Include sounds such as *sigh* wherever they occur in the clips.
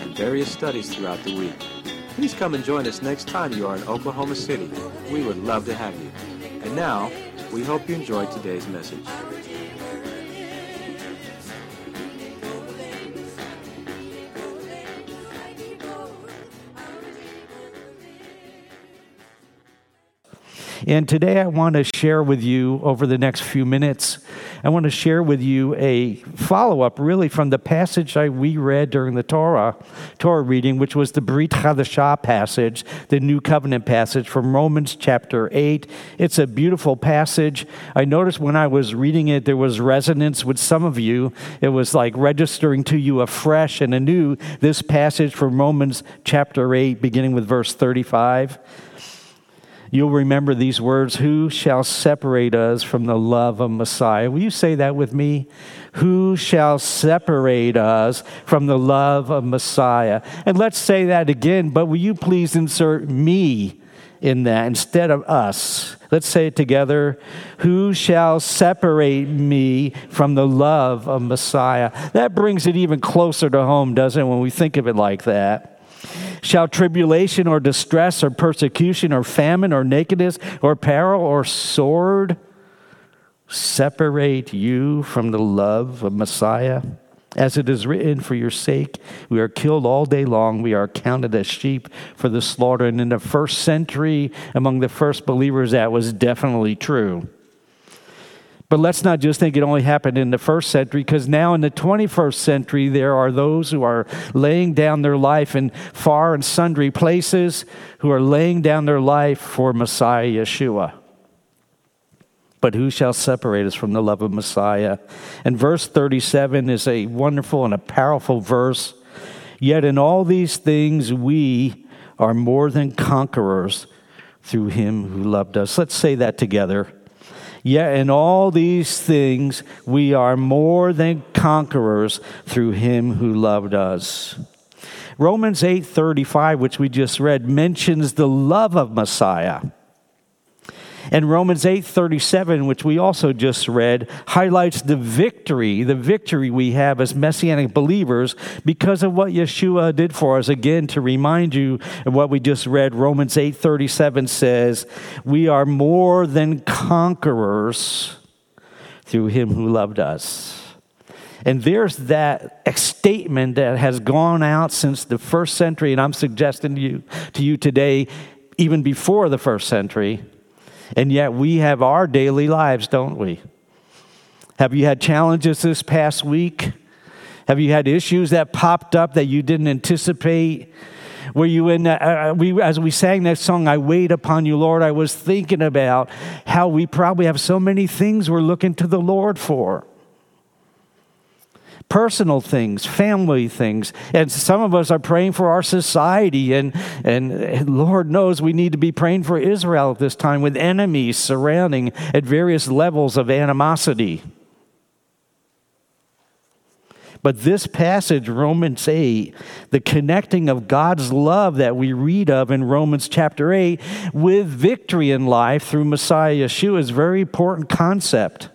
and various studies throughout the week. Please come and join us next time you are in Oklahoma City. We would love to have you. And now, we hope you enjoyed today's message. And today I want to share with you over the next few minutes, I want to share with you a follow up really from the passage I, we read during the Torah, Torah reading, which was the Brit Chadashah passage, the New Covenant passage from Romans chapter 8. It's a beautiful passage. I noticed when I was reading it, there was resonance with some of you. It was like registering to you afresh and anew this passage from Romans chapter 8, beginning with verse 35. You'll remember these words Who shall separate us from the love of Messiah? Will you say that with me? Who shall separate us from the love of Messiah? And let's say that again, but will you please insert me in that instead of us? Let's say it together. Who shall separate me from the love of Messiah? That brings it even closer to home, doesn't it, when we think of it like that? Shall tribulation or distress or persecution or famine or nakedness or peril or sword separate you from the love of Messiah? As it is written, for your sake, we are killed all day long. We are counted as sheep for the slaughter. And in the first century, among the first believers, that was definitely true. But let's not just think it only happened in the first century, because now in the 21st century, there are those who are laying down their life in far and sundry places, who are laying down their life for Messiah Yeshua. But who shall separate us from the love of Messiah? And verse 37 is a wonderful and a powerful verse. Yet in all these things, we are more than conquerors through him who loved us. Let's say that together. Yet in all these things we are more than conquerors through him who loved us. Romans 8:35 which we just read mentions the love of Messiah. And Romans 8:37, which we also just read, highlights the victory, the victory we have as messianic believers because of what Yeshua did for us. Again, to remind you of what we just read, Romans 8:37 says, "We are more than conquerors through him who loved us." And there's that statement that has gone out since the first century, and I'm suggesting to you, to you today, even before the first century, and yet we have our daily lives, don't we? Have you had challenges this past week? Have you had issues that popped up that you didn't anticipate? Were you in, uh, uh, we, as we sang that song, I Wait Upon You, Lord, I was thinking about how we probably have so many things we're looking to the Lord for personal things, family things. And some of us are praying for our society. And, and Lord knows we need to be praying for Israel at this time with enemies surrounding at various levels of animosity. But this passage, Romans 8, the connecting of God's love that we read of in Romans chapter 8 with victory in life through Messiah Yeshua is a very important concept.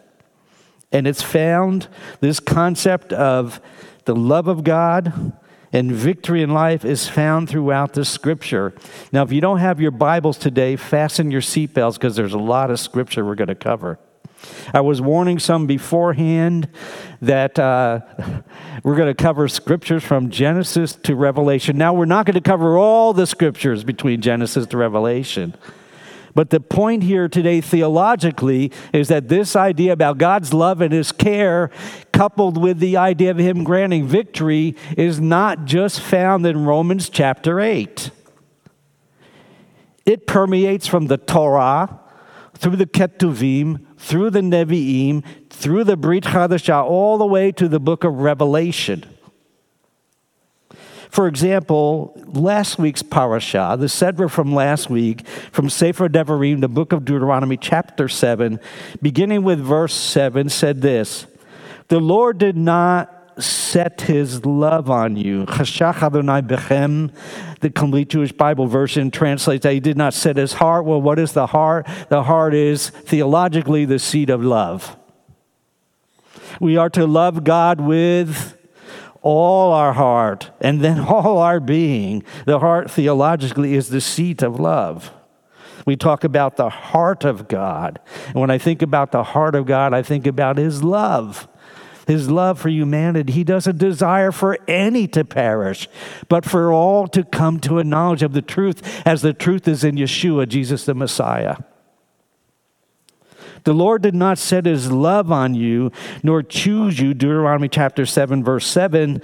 And it's found, this concept of the love of God and victory in life is found throughout the scripture. Now, if you don't have your Bibles today, fasten your seatbelts because there's a lot of scripture we're going to cover. I was warning some beforehand that uh, *laughs* we're going to cover scriptures from Genesis to Revelation. Now, we're not going to cover all the scriptures between Genesis to Revelation. But the point here today, theologically, is that this idea about God's love and His care, coupled with the idea of Him granting victory, is not just found in Romans chapter 8. It permeates from the Torah, through the Ketuvim, through the Nevi'im, through the Brit Chadashah, all the way to the book of Revelation. For example, last week's parasha, the Sedra from last week, from Sefer Devarim, the book of Deuteronomy, chapter 7, beginning with verse 7, said this The Lord did not set his love on you. The complete Jewish Bible version translates that he did not set his heart. Well, what is the heart? The heart is theologically the seat of love. We are to love God with all our heart and then *laughs* all our being. The heart theologically is the seat of love. We talk about the heart of God. And when I think about the heart of God, I think about his love his love for humanity. He doesn't desire for any to perish, but for all to come to a knowledge of the truth, as the truth is in Yeshua, Jesus the Messiah. The Lord did not set his love on you, nor choose you, Deuteronomy chapter 7, verse 7,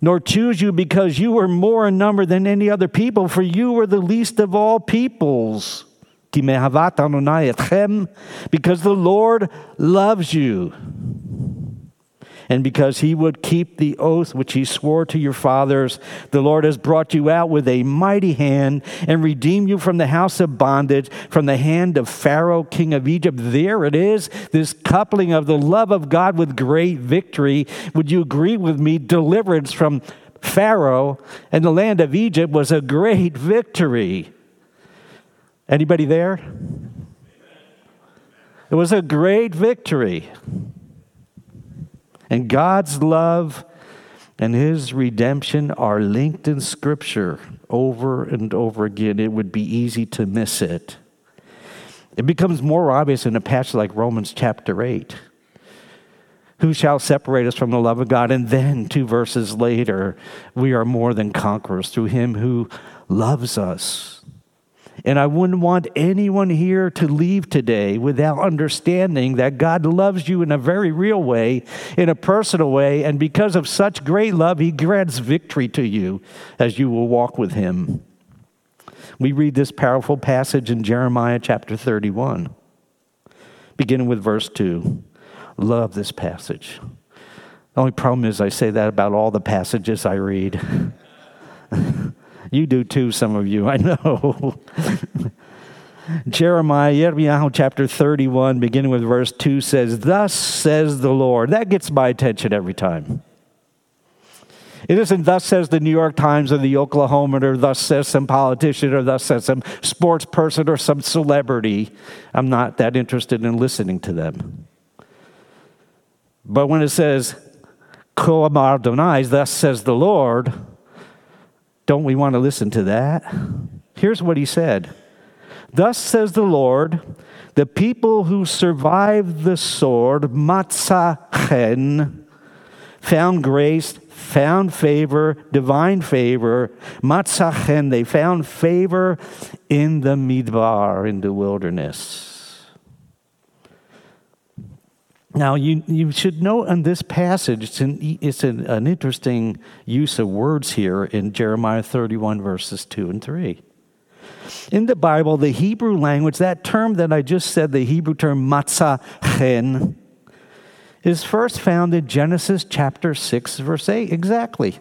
nor choose you because you were more in number than any other people, for you were the least of all peoples. Because the Lord loves you and because he would keep the oath which he swore to your fathers, the Lord has brought you out with a mighty hand and redeemed you from the house of bondage, from the hand of Pharaoh, king of Egypt. There it is, this coupling of the love of God with great victory. Would you agree with me? Deliverance from Pharaoh and the land of Egypt was a great victory. Anybody there? It was a great victory. And God's love and his redemption are linked in Scripture over and over again. It would be easy to miss it. It becomes more obvious in a passage like Romans chapter 8. Who shall separate us from the love of God? And then, two verses later, we are more than conquerors through him who loves us. And I wouldn't want anyone here to leave today without understanding that God loves you in a very real way, in a personal way, and because of such great love, He grants victory to you as you will walk with Him. We read this powerful passage in Jeremiah chapter 31, beginning with verse 2. Love this passage. The only problem is, I say that about all the passages I read. *laughs* You do too, some of you, I know. *laughs* Jeremiah, Yirmiyahu chapter 31, beginning with verse 2, says, Thus says the Lord. That gets my attention every time. It isn't thus says the New York Times or the Oklahoman or thus says some politician or thus says some sports person or some celebrity. I'm not that interested in listening to them. But when it says, Ko Amar Donai, thus says the Lord, don't we want to listen to that? Here's what he said Thus says the Lord, the people who survived the sword, matzachen, found grace, found favor, divine favor, matzachen, they found favor in the midbar, in the wilderness. Now, you, you should note on this passage, it's, an, it's an, an interesting use of words here in Jeremiah 31, verses 2 and 3. In the Bible, the Hebrew language, that term that I just said, the Hebrew term matzachen, is first found in Genesis chapter 6, verse 8. Exactly.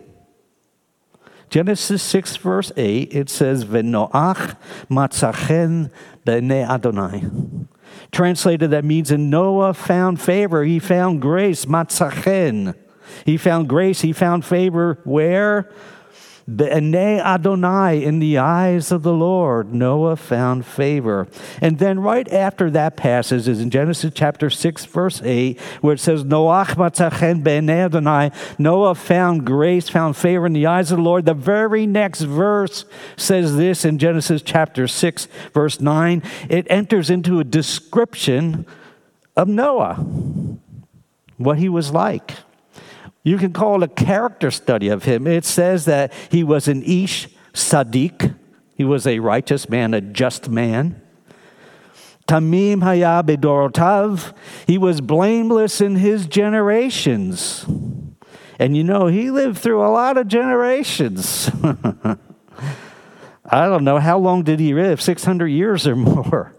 Genesis 6, verse 8, it says, Venoach matzachen be'enei Adonai. Translated, that means, and Noah found favor. He found grace, matzachen. He found grace, he found favor where? Be'enei Adonai, in the eyes of the Lord, Noah found favor. And then right after that passage is in Genesis chapter 6, verse 8, where it says, Noach matzachen be'enei Adonai, Noah found grace, found favor in the eyes of the Lord. The very next verse says this in Genesis chapter 6, verse 9. It enters into a description of Noah, what he was like. You can call it a character study of him. It says that he was an Ish Sadiq, he was a righteous man, a just man. Tamim Haya Bedorotav, he was blameless in his generations. And you know, he lived through a lot of generations. *laughs* I don't know, how long did he live? 600 years or *laughs* more.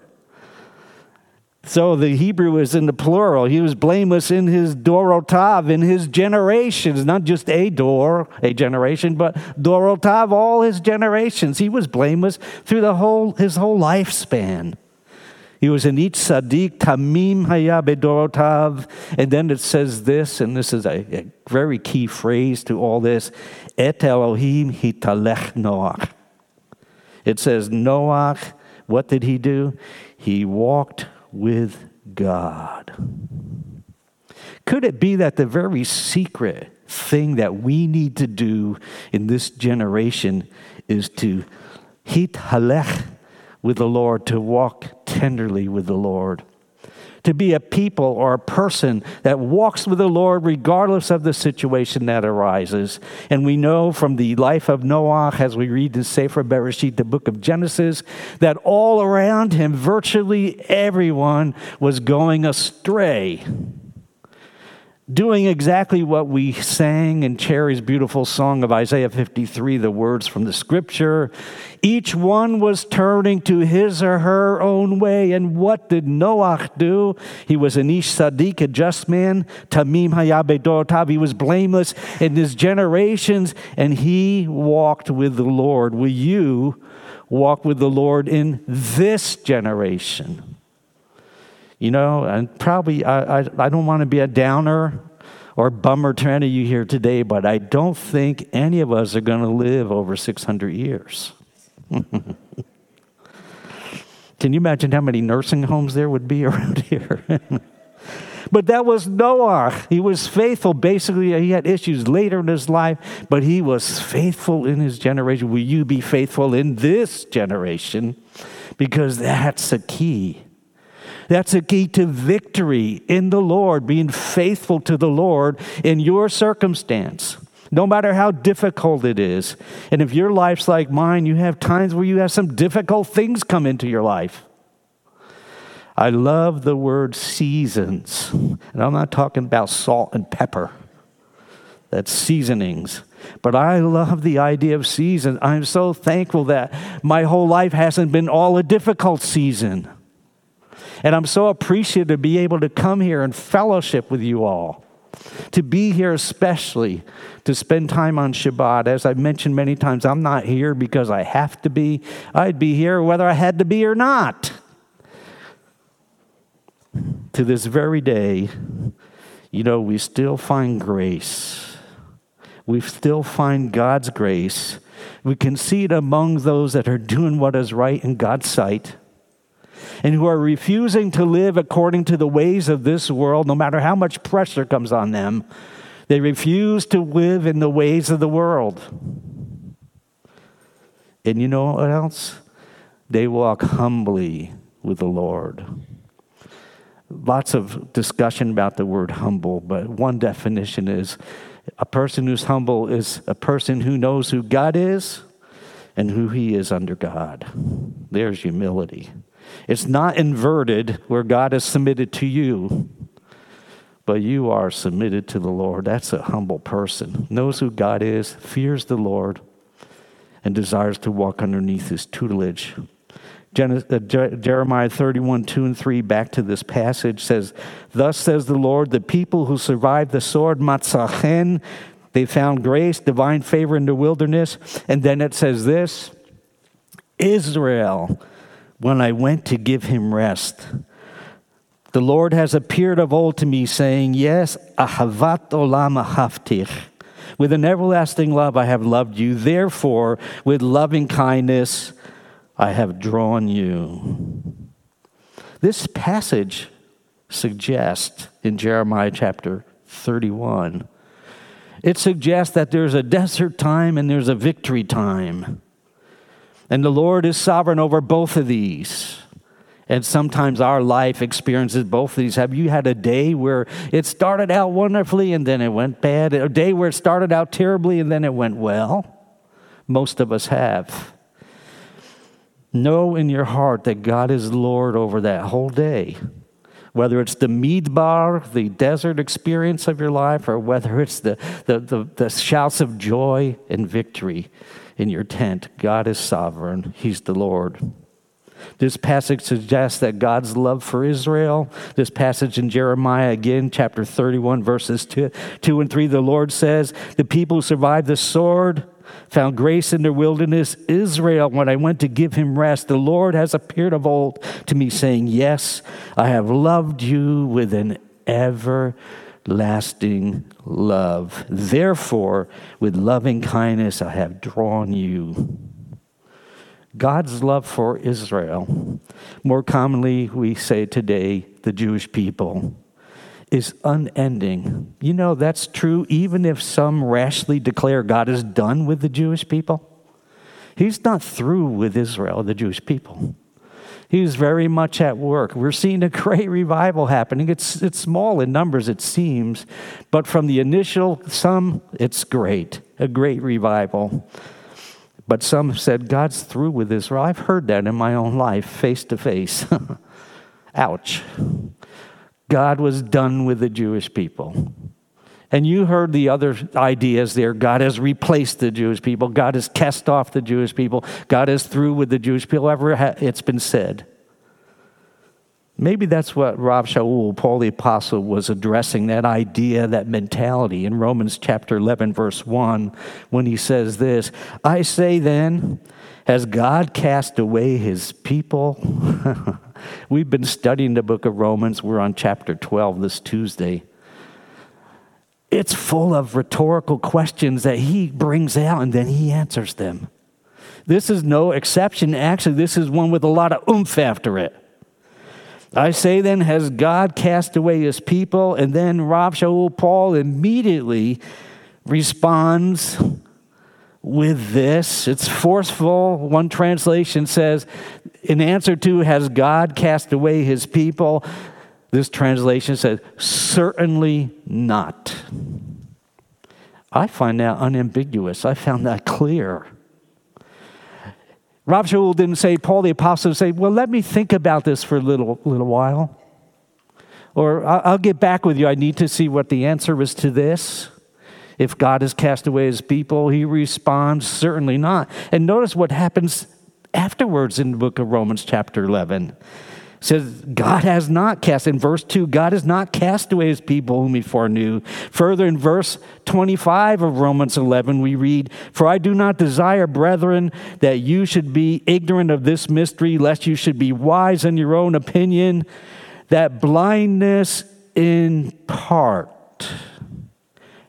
So the Hebrew is in the plural. He was blameless in his dorotav, in his generations, not just a dor, a generation, but dorotav, all his generations. He was blameless through the whole his whole lifespan. He was in ish sadiq, tamim haya bedorotav. And then it says this, and this is a, a very key phrase to all this, et Elohim hitalech Noach. It says Noach, what did he do? He walked with God. Could it be that the very secret thing that we need to do in this generation is to hit halech with the Lord, to walk tenderly with the Lord? To be a people or a person that walks with the Lord regardless of the situation that arises. And we know from the life of Noah, as we read in Sefer Bereshit, the book of Genesis, that all around him, virtually everyone was going astray doing exactly what we sang in Cherry's beautiful song of Isaiah 53, the words from the scripture. Each one was turning to his or her own way. And what did Noah do? He was an Ish Sadiq, a just man. Tamim Haya Bedorotav. He was blameless in his generations, and he walked with the Lord. Will you walk with the Lord in this generation? You know, and probably I, I, I don't want to be a downer or bummer to any of you here today, but I don't think any of us are going to live over 600 years. *laughs* Can you imagine how many nursing homes there would be *laughs* around here? but that was Noah. He was faithful. Basically, he had issues later in his life, but he was faithful in his generation. Will you be faithful in this generation? Because that's the key. That's a key to victory in the Lord, being faithful to the Lord in your circumstance, no matter how difficult it is. And if your life's like mine, you have times where you have some difficult things come into your life. I love the word seasons. And I'm not talking about salt and pepper, that's seasonings. But I love the idea of season. I'm so thankful that my whole life hasn't been all a difficult season. And I'm so appreciative to be able to come here and fellowship with you all. To be here, especially to spend time on Shabbat. As I've mentioned many times, I'm not here because I have to be. I'd be here whether I had to be or not. To this very day, you know, we still find grace. We still find God's grace. We can see it among those that are doing what is right in God's sight and who are refusing to live according to the ways of this world, no matter how much pressure comes on them. They refuse to live in the ways of the world. And you know what else? They walk humbly with the Lord. Lots of discussion about the word humble, but one definition is a person who's humble is a person who knows who God is and who he is under God. There's humility. It's not inverted where God is submitted to you, but you are submitted to the Lord. That's a humble person. Knows who God is, fears the Lord, and desires to walk underneath his tutelage. Uh, Jeremiah 31, 2 and 3, back to this passage, says, Thus says the Lord, the people who survived the sword, Matzachen, they found grace, divine favor in the wilderness. And then it says this Israel when I went to give him rest. The Lord has appeared of old to me, saying, Yes, ahavat olam ahavtich. With an everlasting love I have loved you. Therefore, with loving kindness I have drawn you. This passage suggests in Jeremiah chapter 31, it suggests that there's a desert time and there's a victory time. And the Lord is sovereign over both of these. And sometimes our life experiences both of these. Have you had a day where it started out wonderfully and then it went bad? A day where it started out terribly and then it went well? Most of us have. Know in your heart that God is Lord over that whole day. Whether it's the midbar, the desert experience of your life, or whether it's the, the, the, the shouts of joy and victory in your tent. God is sovereign, He's the Lord. This passage suggests that God's love for Israel. This passage in Jeremiah, again, chapter 31, verses 2, 2 and 3, the Lord says, The people survived the sword found grace in the wilderness. Israel, when I went to give him rest, the Lord has appeared of old to me, saying, Yes, I have loved you with an everlasting love. Therefore, with loving kindness, I have drawn you. God's love for Israel, more commonly we say today, the Jewish people, is unending. You know, that's true even if some rashly declare God is done with the Jewish people. He's not through with Israel, the Jewish people. He's very much at work. We're seeing a great revival happening. It's, it's small in numbers, it seems, but from the initial some, it's great, a great revival. But some said, God's through with Israel. I've heard that in my own life, face to face. *laughs* Ouch. God was done with the Jewish people. And you heard the other ideas there. God has replaced the Jewish people. God has cast off the Jewish people. God is through with the Jewish people. Ever it's been said. Maybe that's what Rav Shaul, Paul the Apostle, was addressing that idea, that mentality in Romans chapter 11, verse 1, when he says this I say then, has God cast away his people? *laughs* We've been studying the book of Romans. We're on chapter 12 this Tuesday. It's full of rhetorical questions that he brings out and then he answers them. This is no exception. Actually, this is one with a lot of oomph after it. I say then, has God cast away his people? And then Rav Shaul Paul immediately responds with this. It's forceful. One translation says, in answer to, has God cast away his people? This translation says, certainly not. I find that unambiguous. I found that clear. Shaul didn't say, Paul the Apostle say, well, let me think about this for a little, little while. Or I'll get back with you. I need to see what the answer is to this. If God has cast away his people, he responds, certainly not. And notice what happens afterwards in the book of Romans, chapter 11 says God has not cast. In verse 2, God has not cast away his people whom he foreknew. Further, in verse 25 of Romans 11, we read, For I do not desire, brethren, that you should be ignorant of this mystery, lest you should be wise in your own opinion, that blindness in part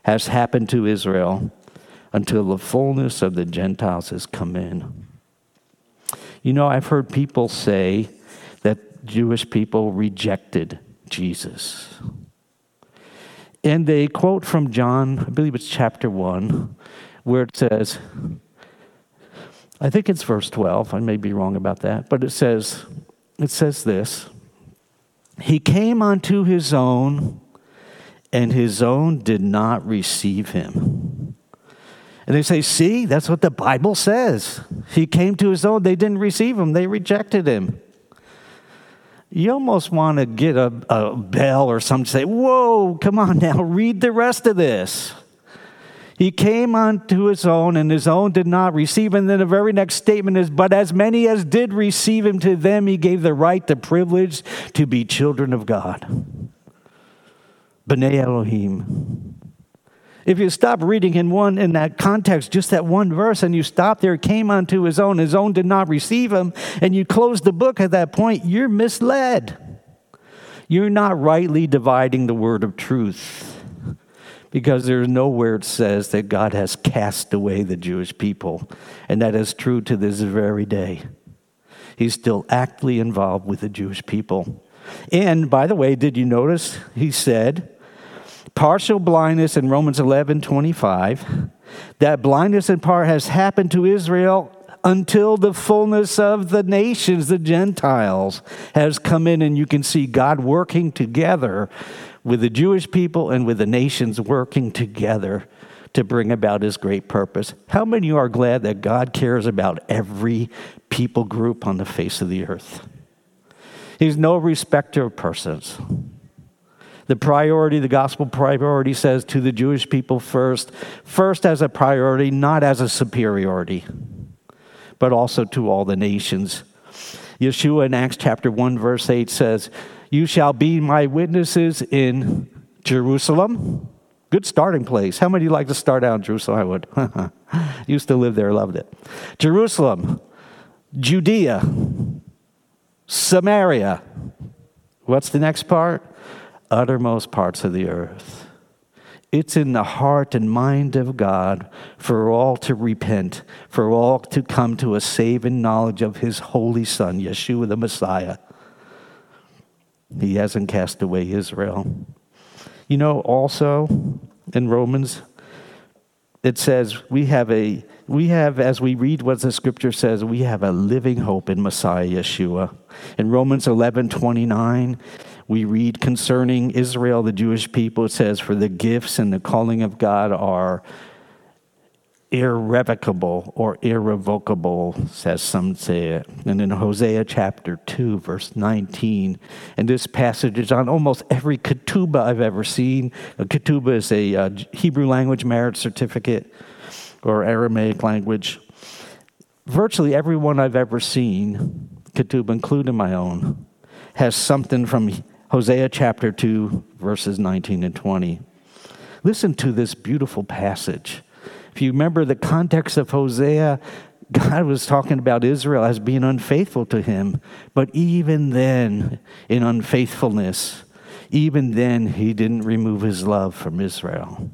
has happened to Israel until the fullness of the Gentiles has come in. You know, I've heard people say, that Jewish people rejected Jesus. And they quote from John, I believe it's chapter 1, where it says, I think it's verse 12, I may be wrong about that, but it says, it says this He came unto his own, and his own did not receive him. And they say, See, that's what the Bible says. He came to his own, they didn't receive him, they rejected him you almost want to get a, a bell or something to say, Whoa, come on now, *laughs* read the rest of this. He came unto his own, and his own did not receive. And then the very next statement is, But as many as did receive him, to them he gave the right, the privilege to be children of God. B'nai Elohim. If you stop reading in one in that context, just that one verse, and you stop there, came unto his own, his own did not receive him, and you close the book at that point, you're misled. You're not rightly dividing the word of truth. Because there's nowhere it says that God has cast away the Jewish people. And that is true to this very day. He's still actively involved with the Jewish people. And by the way, did you notice he said, partial blindness in Romans 11 25. That blindness in part has happened to Israel until the fullness of the nations, the Gentiles, has come in, and you can see God working together with the Jewish people and with the nations working together to bring about his great purpose. How many you are glad that God cares about every people group on the face of the earth? He's no respecter of persons. The priority, the gospel priority says to the Jewish people first, first as a priority, not as a superiority, but also to all the nations. Yeshua in Acts chapter 1, verse 8 says, You shall be my witnesses in Jerusalem. Good starting place. How many like to start out in Jerusalem? I would. *laughs* Used to live there, loved it. Jerusalem, Judea, Samaria. What's the next part? Uttermost parts of the earth. It's in the heart and mind of God for all to repent, for all to come to a saving knowledge of His holy Son, Yeshua the Messiah. He hasn't cast away Israel. You know, also in Romans, it says we have a we have as we read what the scripture says we have a living hope in messiah yeshua in romans 11 29 we read concerning israel the jewish people it says for the gifts and the calling of god are irrevocable or irrevocable, as some say it. And in Hosea chapter 2, verse 19, and this passage is on almost every ketubah I've ever seen. A ketubah is a uh, Hebrew language marriage certificate or Aramaic language. Virtually everyone I've ever seen, ketubah, including my own, has something from Hosea chapter 2, verses 19 and 20. Listen to this beautiful passage. If you remember the context of Hosea, God was talking about Israel as being unfaithful to him. But even then, in unfaithfulness, even then, he didn't remove his love from Israel.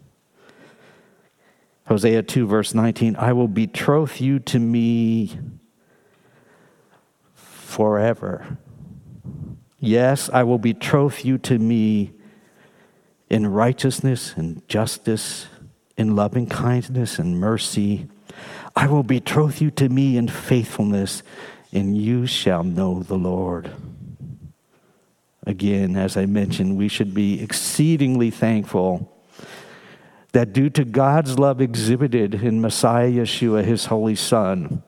Hosea 2, verse 19 I will betroth you to me forever. Yes, I will betroth you to me in righteousness and justice in loving kindness and mercy. I will betroth you to me in faithfulness, and you shall know the Lord. Again, as I mentioned, we should be exceedingly thankful that due to God's love exhibited in Messiah Yeshua, his holy Son,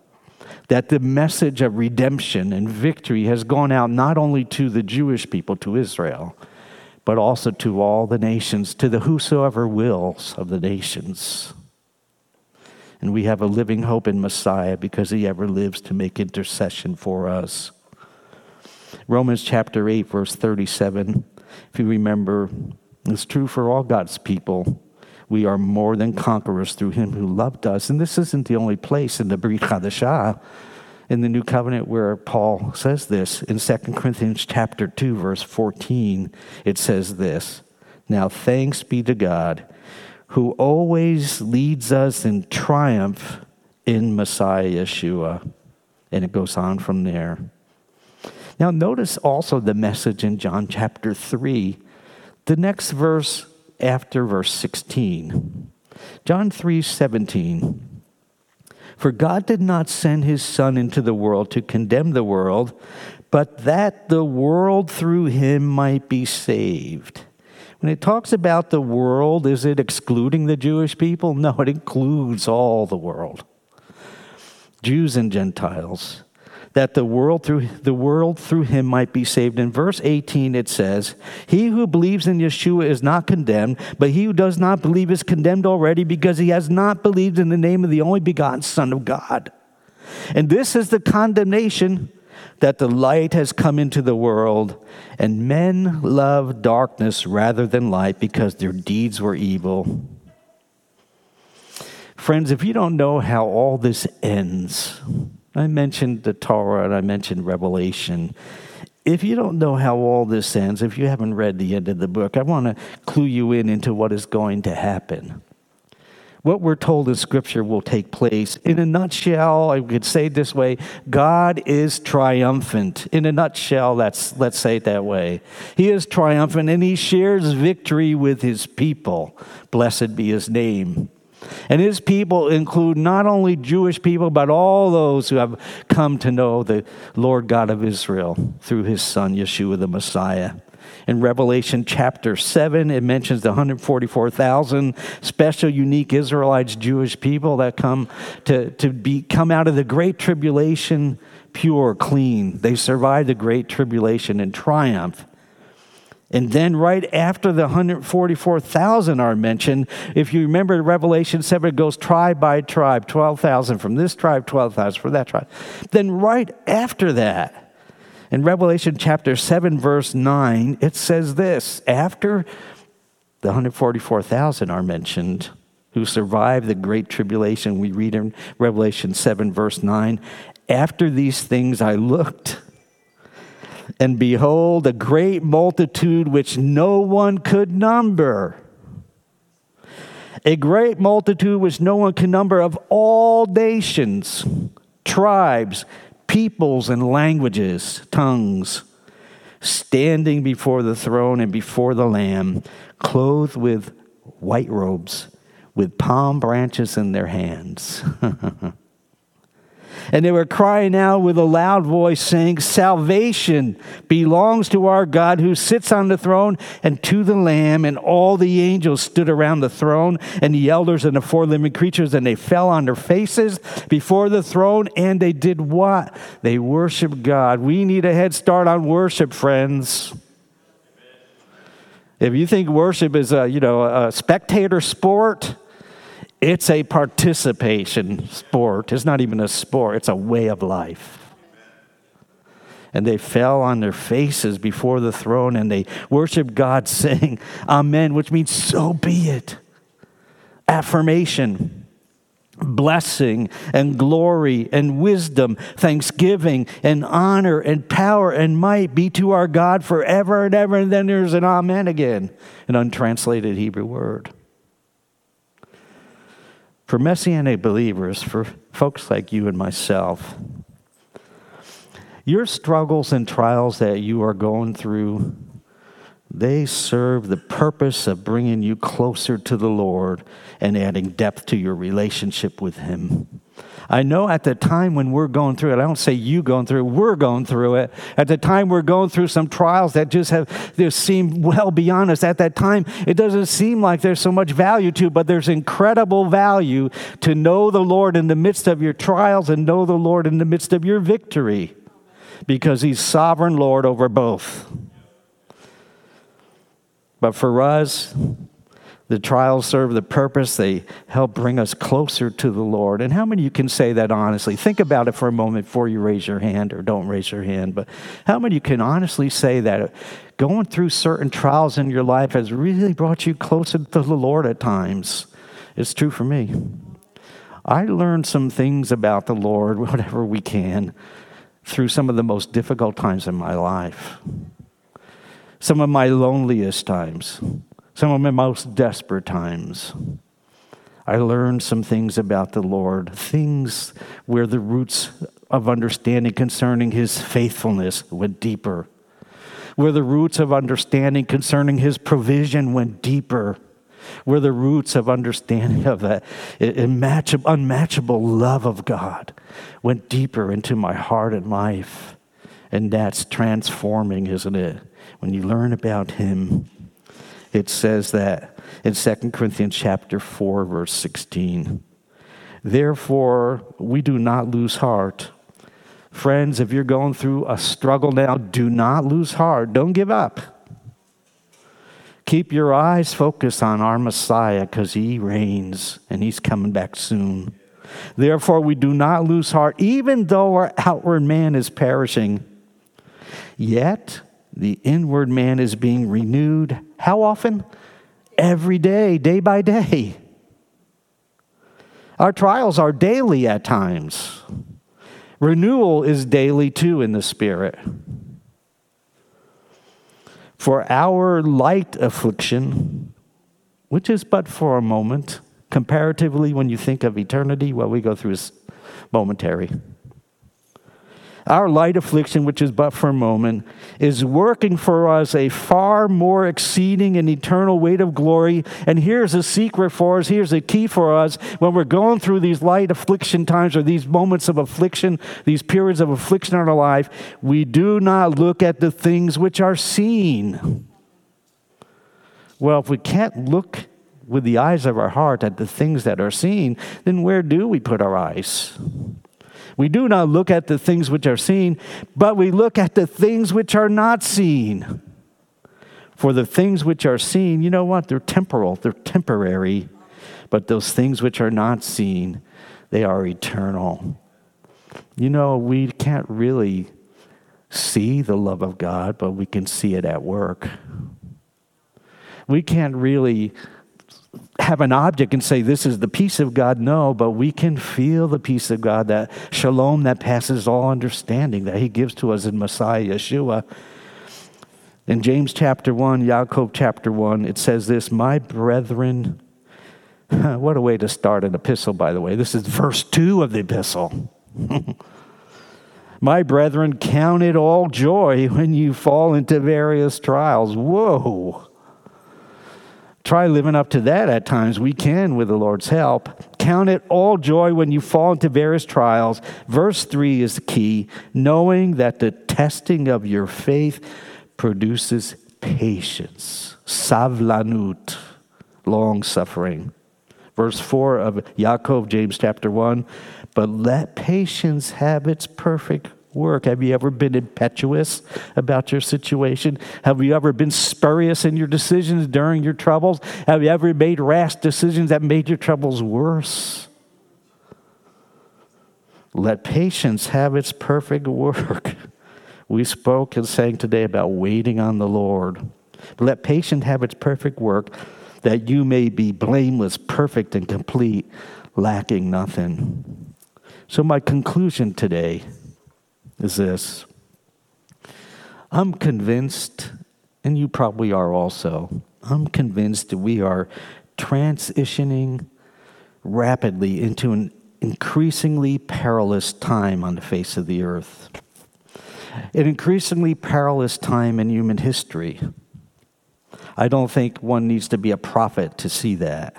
that the message of redemption and victory has gone out not only to the Jewish people, to Israel, but also to all the nations, to the whosoever wills of the nations. And we have a living hope in Messiah because he ever lives to make intercession for us. Romans chapter 8, verse 37, if you remember, it's true for all God's people. We are more than conquerors through him who loved us. And this isn't the only place in the Brit Chadashah in the new covenant where Paul says this. In 2 Corinthians chapter 2 verse 14 it says this now thanks be to God who always leads us in triumph in Messiah Yeshua. And it goes on from there. Now notice also the message in John chapter 3 the next verse after verse 16 John 3 17 for God did not send his Son into the world to condemn the world, but that the world through him might be saved. When it talks about the world, is it excluding the Jewish people? No, it includes all the world Jews and Gentiles that the world through the world through him might be saved. In verse 18 it says, "He who believes in Yeshua is not condemned, but he who does not believe is condemned already because he has not believed in the name of the only begotten Son of God." And this is the condemnation that the light has come into the world, and men love darkness rather than light because their deeds were evil. Friends, if you don't know how all this ends, I mentioned the Torah and I mentioned Revelation. If you don't know how all this ends, if you haven't read the end of the book, I want to clue you in into what is going to happen. What we're told in Scripture will take place. In a nutshell, I could say it this way God is triumphant. In a nutshell, that's, let's say it that way. He is triumphant and he shares victory with his people. Blessed be his name. And his people include not only Jewish people, but all those who have come to know the Lord God of Israel through his son, Yeshua the Messiah. In Revelation chapter 7, it mentions the 144,000 special, unique Israelites, Jewish people that come to, to be, come out of the great tribulation pure, clean. They survived the great tribulation in triumph. And then, right after the 144,000 are mentioned, if you remember Revelation 7, it goes tribe by tribe 12,000 from this tribe, 12,000 from that tribe. Then, right after that, In Revelation chapter 7, verse 9, it says this after the 144,000 are mentioned who survived the great tribulation, we read in Revelation 7, verse 9, after these things I looked, and behold, a great multitude which no one could number. A great multitude which no one can number of all nations, tribes, peoples, and languages, tongues, standing before the throne and before the Lamb, clothed with white robes, with palm branches in their hands. *laughs* And they were crying out with a loud voice, saying, Salvation belongs to our God who sits on the throne and to the Lamb. And all the angels stood around the throne, and the elders and the four living creatures, and they fell on their faces before the throne. And they did what? They worshiped God. We need a head start on worship, friends. If you think worship is a, you know, a spectator sport, it's a participation sport. It's not even a sport, it's a way of life. And they fell on their faces before the throne and they worshiped God, *laughs* saying, Amen, which means so be it. Affirmation, blessing, and glory, and wisdom, thanksgiving, and honor, and power, and might be to our God forever and ever. And then there's an Amen again, an untranslated Hebrew word for Messianic believers, for folks like you and myself, your struggles and trials that you are going through, they serve the purpose of bringing you closer to the Lord and adding depth to your relationship with Him. I know at the time when we're going through it, I don't say you going through it, we're going through it. At the time we're going through some trials that just have just seem well beyond us. At that time, it doesn't seem like there's so much value to, but there's incredible value to know the Lord in the midst of your trials and know the Lord in the midst of your victory. Because he's sovereign Lord over both. But for us, the trials serve the purpose, they help bring us closer to the Lord. And how many of you can say that honestly? Think about it for a moment before you raise your hand or don't raise your hand. But how many of you can honestly say that going through certain trials in your life has really brought you closer to the Lord at times? It's true for me. I learned some things about the Lord, *laughs* whatever we can, through some of the most difficult times in my life, some of my loneliest times some of my most desperate times. I learned some things about the Lord, things where the roots of understanding concerning his faithfulness went deeper, where the roots of understanding concerning his provision went deeper, where the roots of understanding of that unmatchable love of God went deeper into my heart and life. And that's transforming, isn't it? When you learn about him it says that in 2 Corinthians chapter 4 verse 16. Therefore, we do not lose heart. Friends, if you're going through a struggle now, do not lose heart. Don't give up. Keep your eyes focused on our Messiah because he reigns and he's coming back soon. Therefore, we do not lose heart, even though our outward man is perishing. Yet, the inward man is being renewed. How often? Every day, day by day. Our trials are daily at times. Renewal is daily too in the Spirit. For our light affliction, which is but for a moment, comparatively, when you think of eternity, what we go through is momentary. Our light affliction, which is but for a moment, is working for us a far more exceeding and eternal weight of glory. And here's a secret for us, here's a key for us when we're going through these light affliction times or these moments of affliction, these periods of affliction in our life, we do not look at the things which are seen. Well, if we can't look with the eyes of our heart at the things that are seen, then where do we put our eyes? We do not look at the things which are seen, but we look at the things which are not seen. For the things which are seen, you know what? They're temporal, they're temporary. But those things which are not seen, they are eternal. You know, we can't really see the love of God, but we can see it at work. We can't really have an object and say, This is the peace of God. No, but we can feel the peace of God, that shalom that passes all understanding that He gives to us in Messiah Yeshua. In James chapter 1, Yaakov chapter 1, it says this My brethren, *laughs* what a way to start an epistle, by the way. This is verse 2 of the epistle. *laughs* My brethren, count it all joy when you fall into various trials. Whoa. Try living up to that at times. We can with the Lord's help. Count it all joy when you fall into various trials. Verse 3 is the key knowing that the testing of your faith produces patience, savlanut, long suffering. Verse 4 of Yaakov, James chapter 1 but let patience have its perfect work. Have you ever been impetuous about your situation? Have you ever been spurious in your decisions during your troubles? Have you ever made rash decisions that made your troubles worse? Let patience have its perfect work. We spoke and sang today about waiting on the Lord. Let patience have its perfect work, that you may be blameless, perfect, and complete, lacking nothing. So, my conclusion today is this I'm convinced, and you probably are also, I'm convinced that we are transitioning rapidly into an increasingly perilous time on the face of the earth. An increasingly perilous time in human history. I don't think one needs to be a prophet to see that.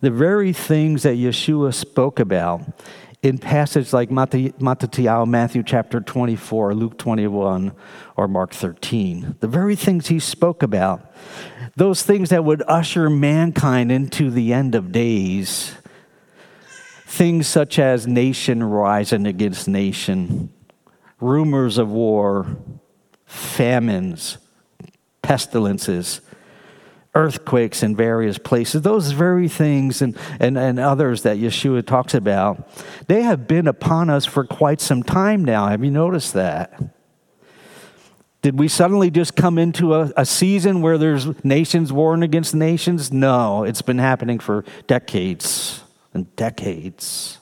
The very things that Yeshua spoke about in passages like Mattityahu, Matthew chapter 24, Luke 21, or Mark 13. The very things he spoke about, those things that would usher mankind into the end of days, things such as nation rising against nation, rumors of war, famines, pestilences, earthquakes in various places, those very things and, and, and others that Yeshua talks about, they have been upon us for quite some time now. Have you noticed that? Did we suddenly just come into a, a season where there's nations warring against nations? No, it's been happening for decades and decades.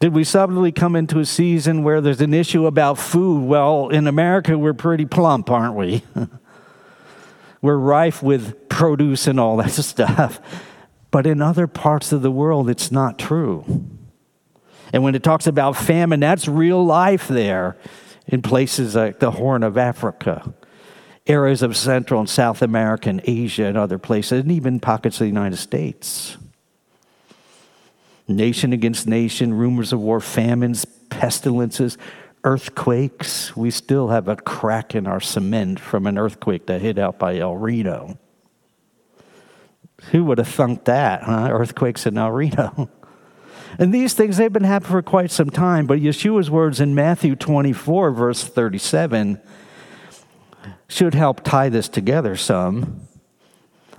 Did we suddenly come into a season where there's an issue about food? Well, in America, we're pretty plump, aren't we? *laughs* we're rife with produce and all that *laughs* stuff. But in other parts of the world, it's not true. And when it talks about famine, that's real life there in places like the Horn of Africa, areas of Central and South America and Asia and other places, and even pockets of the United States. Nation against nation, rumors of war, famines, pestilences, earthquakes. We still have a crack in our cement from an earthquake that hit out by El Reno. Who would have thunk that, huh? Earthquakes in El Reno. *laughs* And these things, they've been happening for quite some time, but Yeshua's words in Matthew 24, verse 37, should help tie this together some.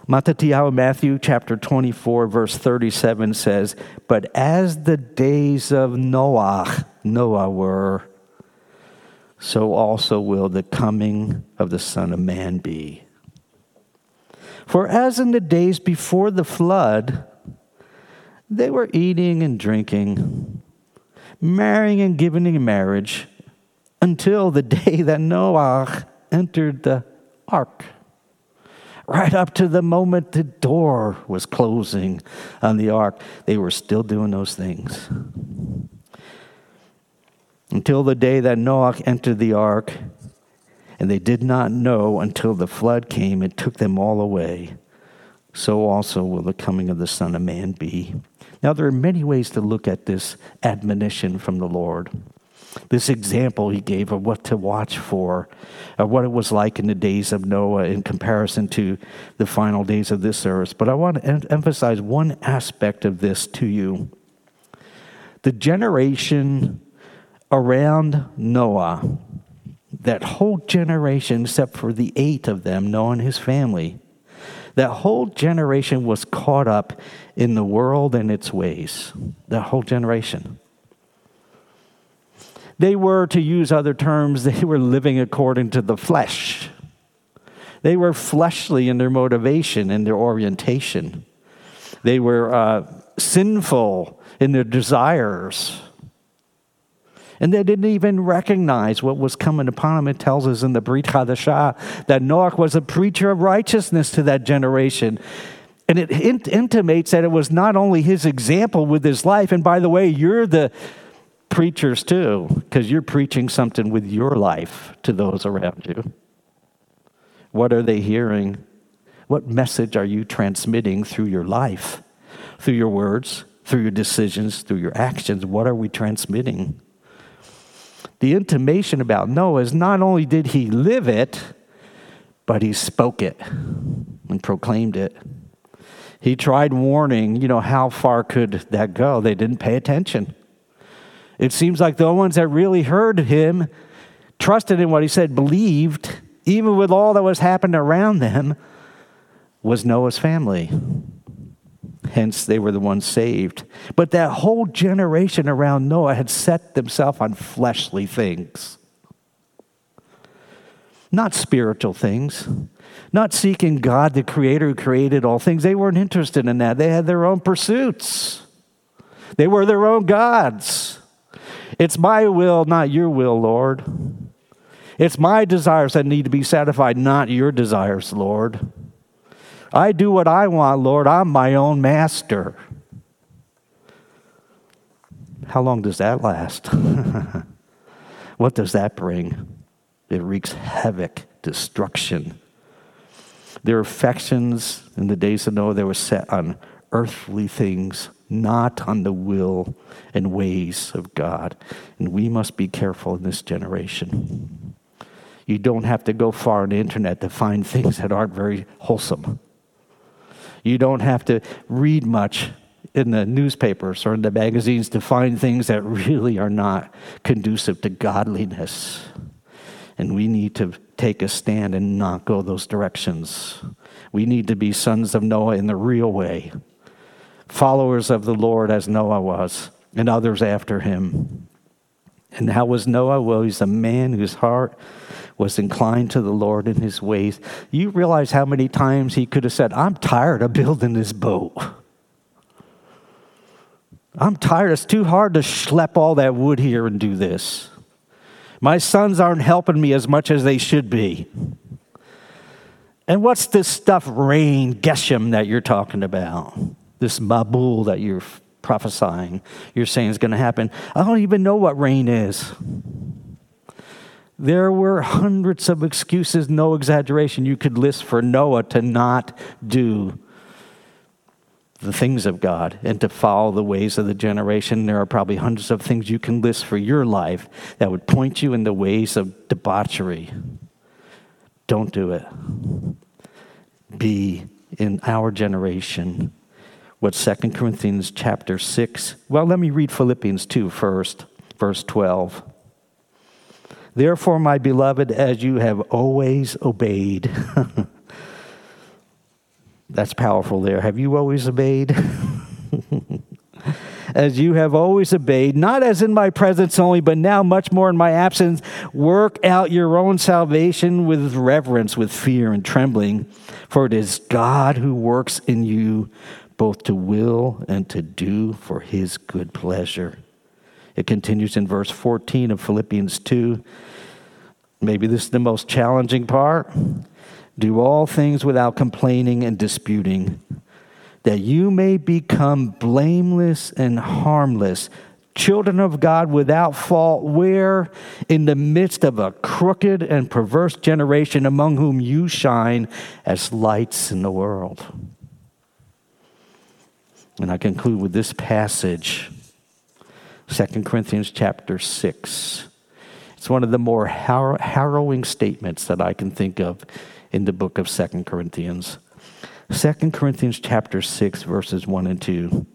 Mattityahu, Matthew chapter 24, verse 37 says, But as the days of Noah, Noah were, so also will the coming of the Son of Man be. For as in the days before the flood, they were eating and drinking, marrying and giving in marriage, until the day *laughs* that Noah entered the ark. Right up to the moment the door was closing on the ark, they were still doing those things until the day that Noah entered the ark, and they did not know until the flood came and took them all away. So also will the coming of the Son of Man be. Now, there are many ways to look at this admonition from the Lord. This example he gave of what to watch for, of what it was like in the days of Noah in comparison to the final days of this earth. But I want to em- emphasize one aspect of this to you. The generation around Noah, that whole generation, except for the eight of them, Noah and his family, that whole generation was caught up in the world and its ways. That whole generation. They were, to use other terms, *laughs* they were living according to the flesh. They were fleshly in their motivation and their orientation. They were uh, sinful in their desires. And they didn't even recognize what was coming upon them. It tells us in the Brit Hadashah that Noah was a preacher of righteousness to that generation. And it int- intimates that it was not only his example with his life, and by the way, you're the preachers too, because you're preaching something with your life to those around you. What are they hearing? What message are you transmitting through your life, through your words, through your decisions, through your actions? What are we transmitting? The intimation about Noah is not only did he live it, but he spoke it and proclaimed it. He tried warning, you know, how far could that go? They didn't pay attention. It seems like the ones that really heard him, trusted in what he said, believed, even with all that was happening around them, was Noah's family. Hence, they were the ones saved. But that whole generation around Noah had set themselves on fleshly things, not spiritual things not seeking God, the creator who created all things. They weren't interested in that. They had their own pursuits, they were their own gods. It's my will, not your will, Lord. It's my desires that need to be satisfied, not your desires, Lord. I do what I want, Lord. I'm my own master. How long does that last? *laughs* what does that bring? It wreaks havoc, destruction. Their affections in the days of Noah, they were set on earthly things, not on the will and ways of God. And we must be careful in this generation. You don't have to go far on the internet to find things that aren't very wholesome. You don't have to read much in the newspapers or in the magazines to find things that really are not conducive to godliness. And we need to take a stand and not go those directions. We need to be sons of Noah in the real way, followers of the Lord as Noah was, and others after him. And how was Noah? Well, he's a man whose heart was inclined to the Lord in his ways. You realize how many times he could have said, I'm tired of building this boat. I'm tired. It's too hard to schlep all that wood here and do this. My sons aren't helping me as much as they should be. And what's this stuff, rain, Geshem, that you're talking about? This Mabul that you're prophesying, you're saying is going to happen. I don't even know what rain is. There were *laughs* hundreds of excuses, no exaggeration, you could list for Noah to not do the things of God and to follow the ways of the generation. There are probably hundreds of things you can list for your life that would point you in the ways of debauchery. Don't do it. Be in our generation what Second Corinthians chapter 6. Well, let me read Philippians 2 first, verse 12. Therefore, my beloved, as you have always obeyed, *laughs* That's powerful there. Have you always obeyed? *laughs* as you have always obeyed, not as in my presence only, but now much more in my absence, work out your own salvation with reverence, with fear and trembling, for it is God who works in you both to will and to do for his good pleasure. It continues in verse 14 of Philippians 2. Maybe this is the most challenging part. Do all things without complaining and disputing, that you may become blameless and harmless, children of God without fault, where in the midst of a crooked and perverse generation among whom you shine as lights in the world. And I conclude with this passage, 2 Corinthians chapter 6. It's one of the more harrowing statements that I can think of in the book of Second Corinthians. Second Corinthians chapter 6 verses 1 and 2.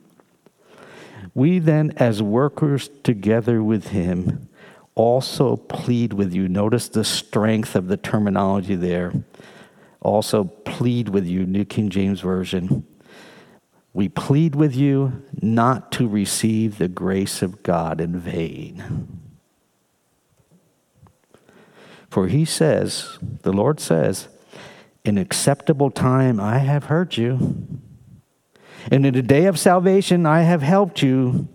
We then as workers together with him also plead with you. Notice the strength of the terminology there. Also plead with you, New King James Version. We plead with you not to receive the grace of God in vain. For he says, the Lord says, in acceptable time I have heard you, and in the day of salvation I have helped you.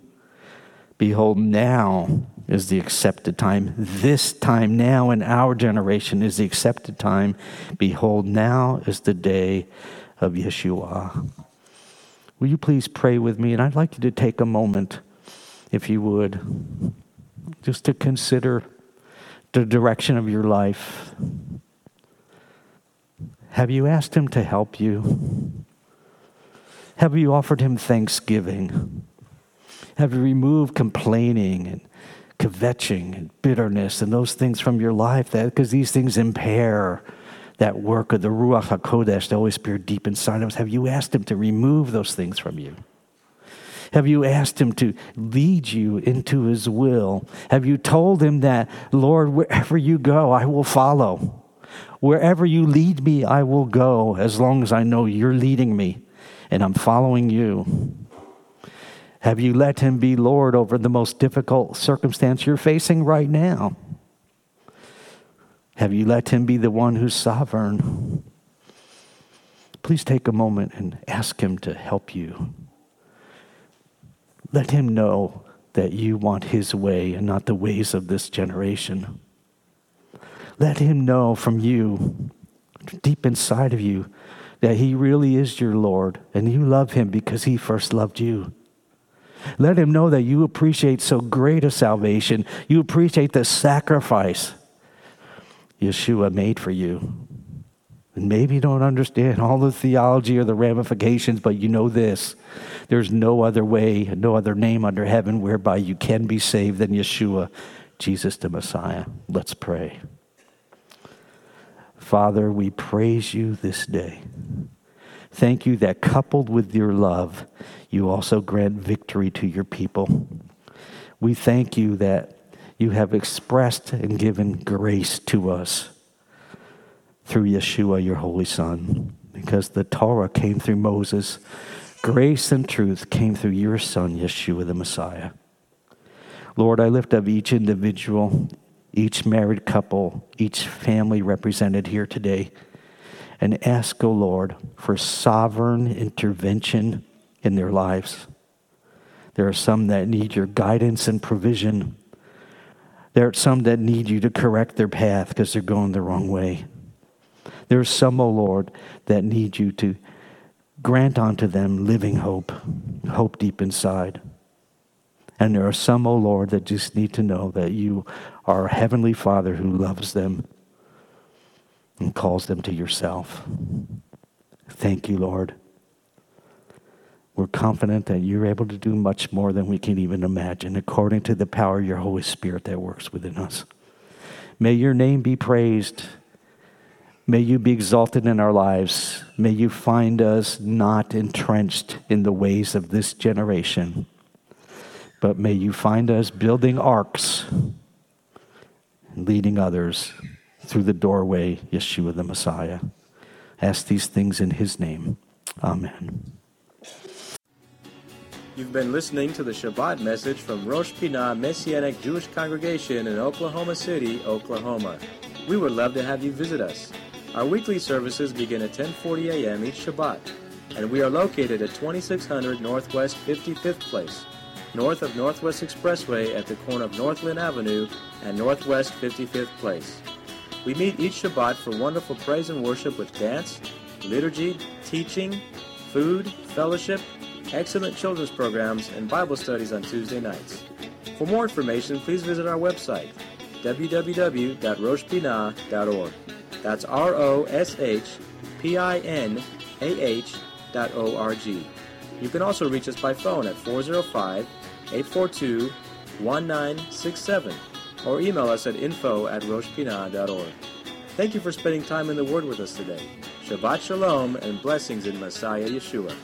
Behold, now is the accepted time. This time now in our generation is the accepted time. Behold, now is the day of Yeshua. Will you please pray with me? And I'd like you to take a moment, if you would, just to consider the direction of your life. Have you asked Him to help you? Have you offered Him thanksgiving? Have you removed complaining and kvetching and bitterness and those things from your life? That because these things impair that work of the Ruach HaKodesh, the Holy Spirit deep inside of us. Have you asked Him to remove those things from you? Have you asked Him to lead you into His will? Have you told Him that, Lord, wherever you go, I will follow? Wherever you lead me, I will go as long as I know you're leading me and I'm following you. Have you let Him be Lord over the most difficult circumstance you're facing right now? Have you let Him be the one who's sovereign? Please take a moment and ask Him to help you. Let Him know that you want His way and not the ways of this generation. Let Him know from you, deep inside of you, that He really is your Lord and you love Him because He first loved you. Let Him know that you appreciate so great a salvation. You appreciate the sacrifice Yeshua made for you. And maybe you don't understand all the theology or the ramifications, but you know this there's no other way, no other name under heaven whereby you can be saved than Yeshua, Jesus the Messiah. Let's pray. Father, we praise you this day. Thank you that coupled with your love, you also grant victory to your people. We thank you that you have expressed and given grace to us through Yeshua, your Holy Son, because the Torah came through Moses. Grace and truth came through your Son, Yeshua the Messiah. Lord, I lift up each individual, each married couple, each family represented here today, and ask, O oh Lord, for sovereign intervention in their lives. There are some that need your guidance and provision. There are some that need you to correct their path because they're going the wrong way. There are some, O oh Lord, that need you to grant unto them living hope, hope deep inside. And there are some, O oh Lord, that just need to know that you are a heavenly Father who loves them and calls them to yourself. Thank you, Lord. We're confident that you're able to do much more than we can even imagine, according to the power of your Holy Spirit that works within us. May your name be praised. May you be exalted in our lives. May you find us not entrenched in the ways of this generation, but may you find us building and leading others through the doorway, Yeshua the Messiah. Ask these things in his name. Amen. You've been listening to the Shabbat message from Rosh Pinah Messianic Jewish Congregation in Oklahoma City, Oklahoma. We would love to have you visit us. Our weekly services begin at 10:40 a.m. each Shabbat, and we are located at 2600 Northwest 55th Place, north of Northwest Expressway at the corner of Northland Avenue and Northwest 55th Place. We meet each Shabbat for wonderful praise and worship with dance, liturgy, teaching, food, fellowship, excellent children's programs, and Bible studies on Tuesday nights. For more information, please visit our website, www.roshpinah.org. That's R O S H P I N A H dot O R G. You can also reach us by phone at 405 842 1967 or email us at info at roshpinah.org. Thank you for spending time in the Word with us today. Shabbat Shalom and blessings in Messiah Yeshua.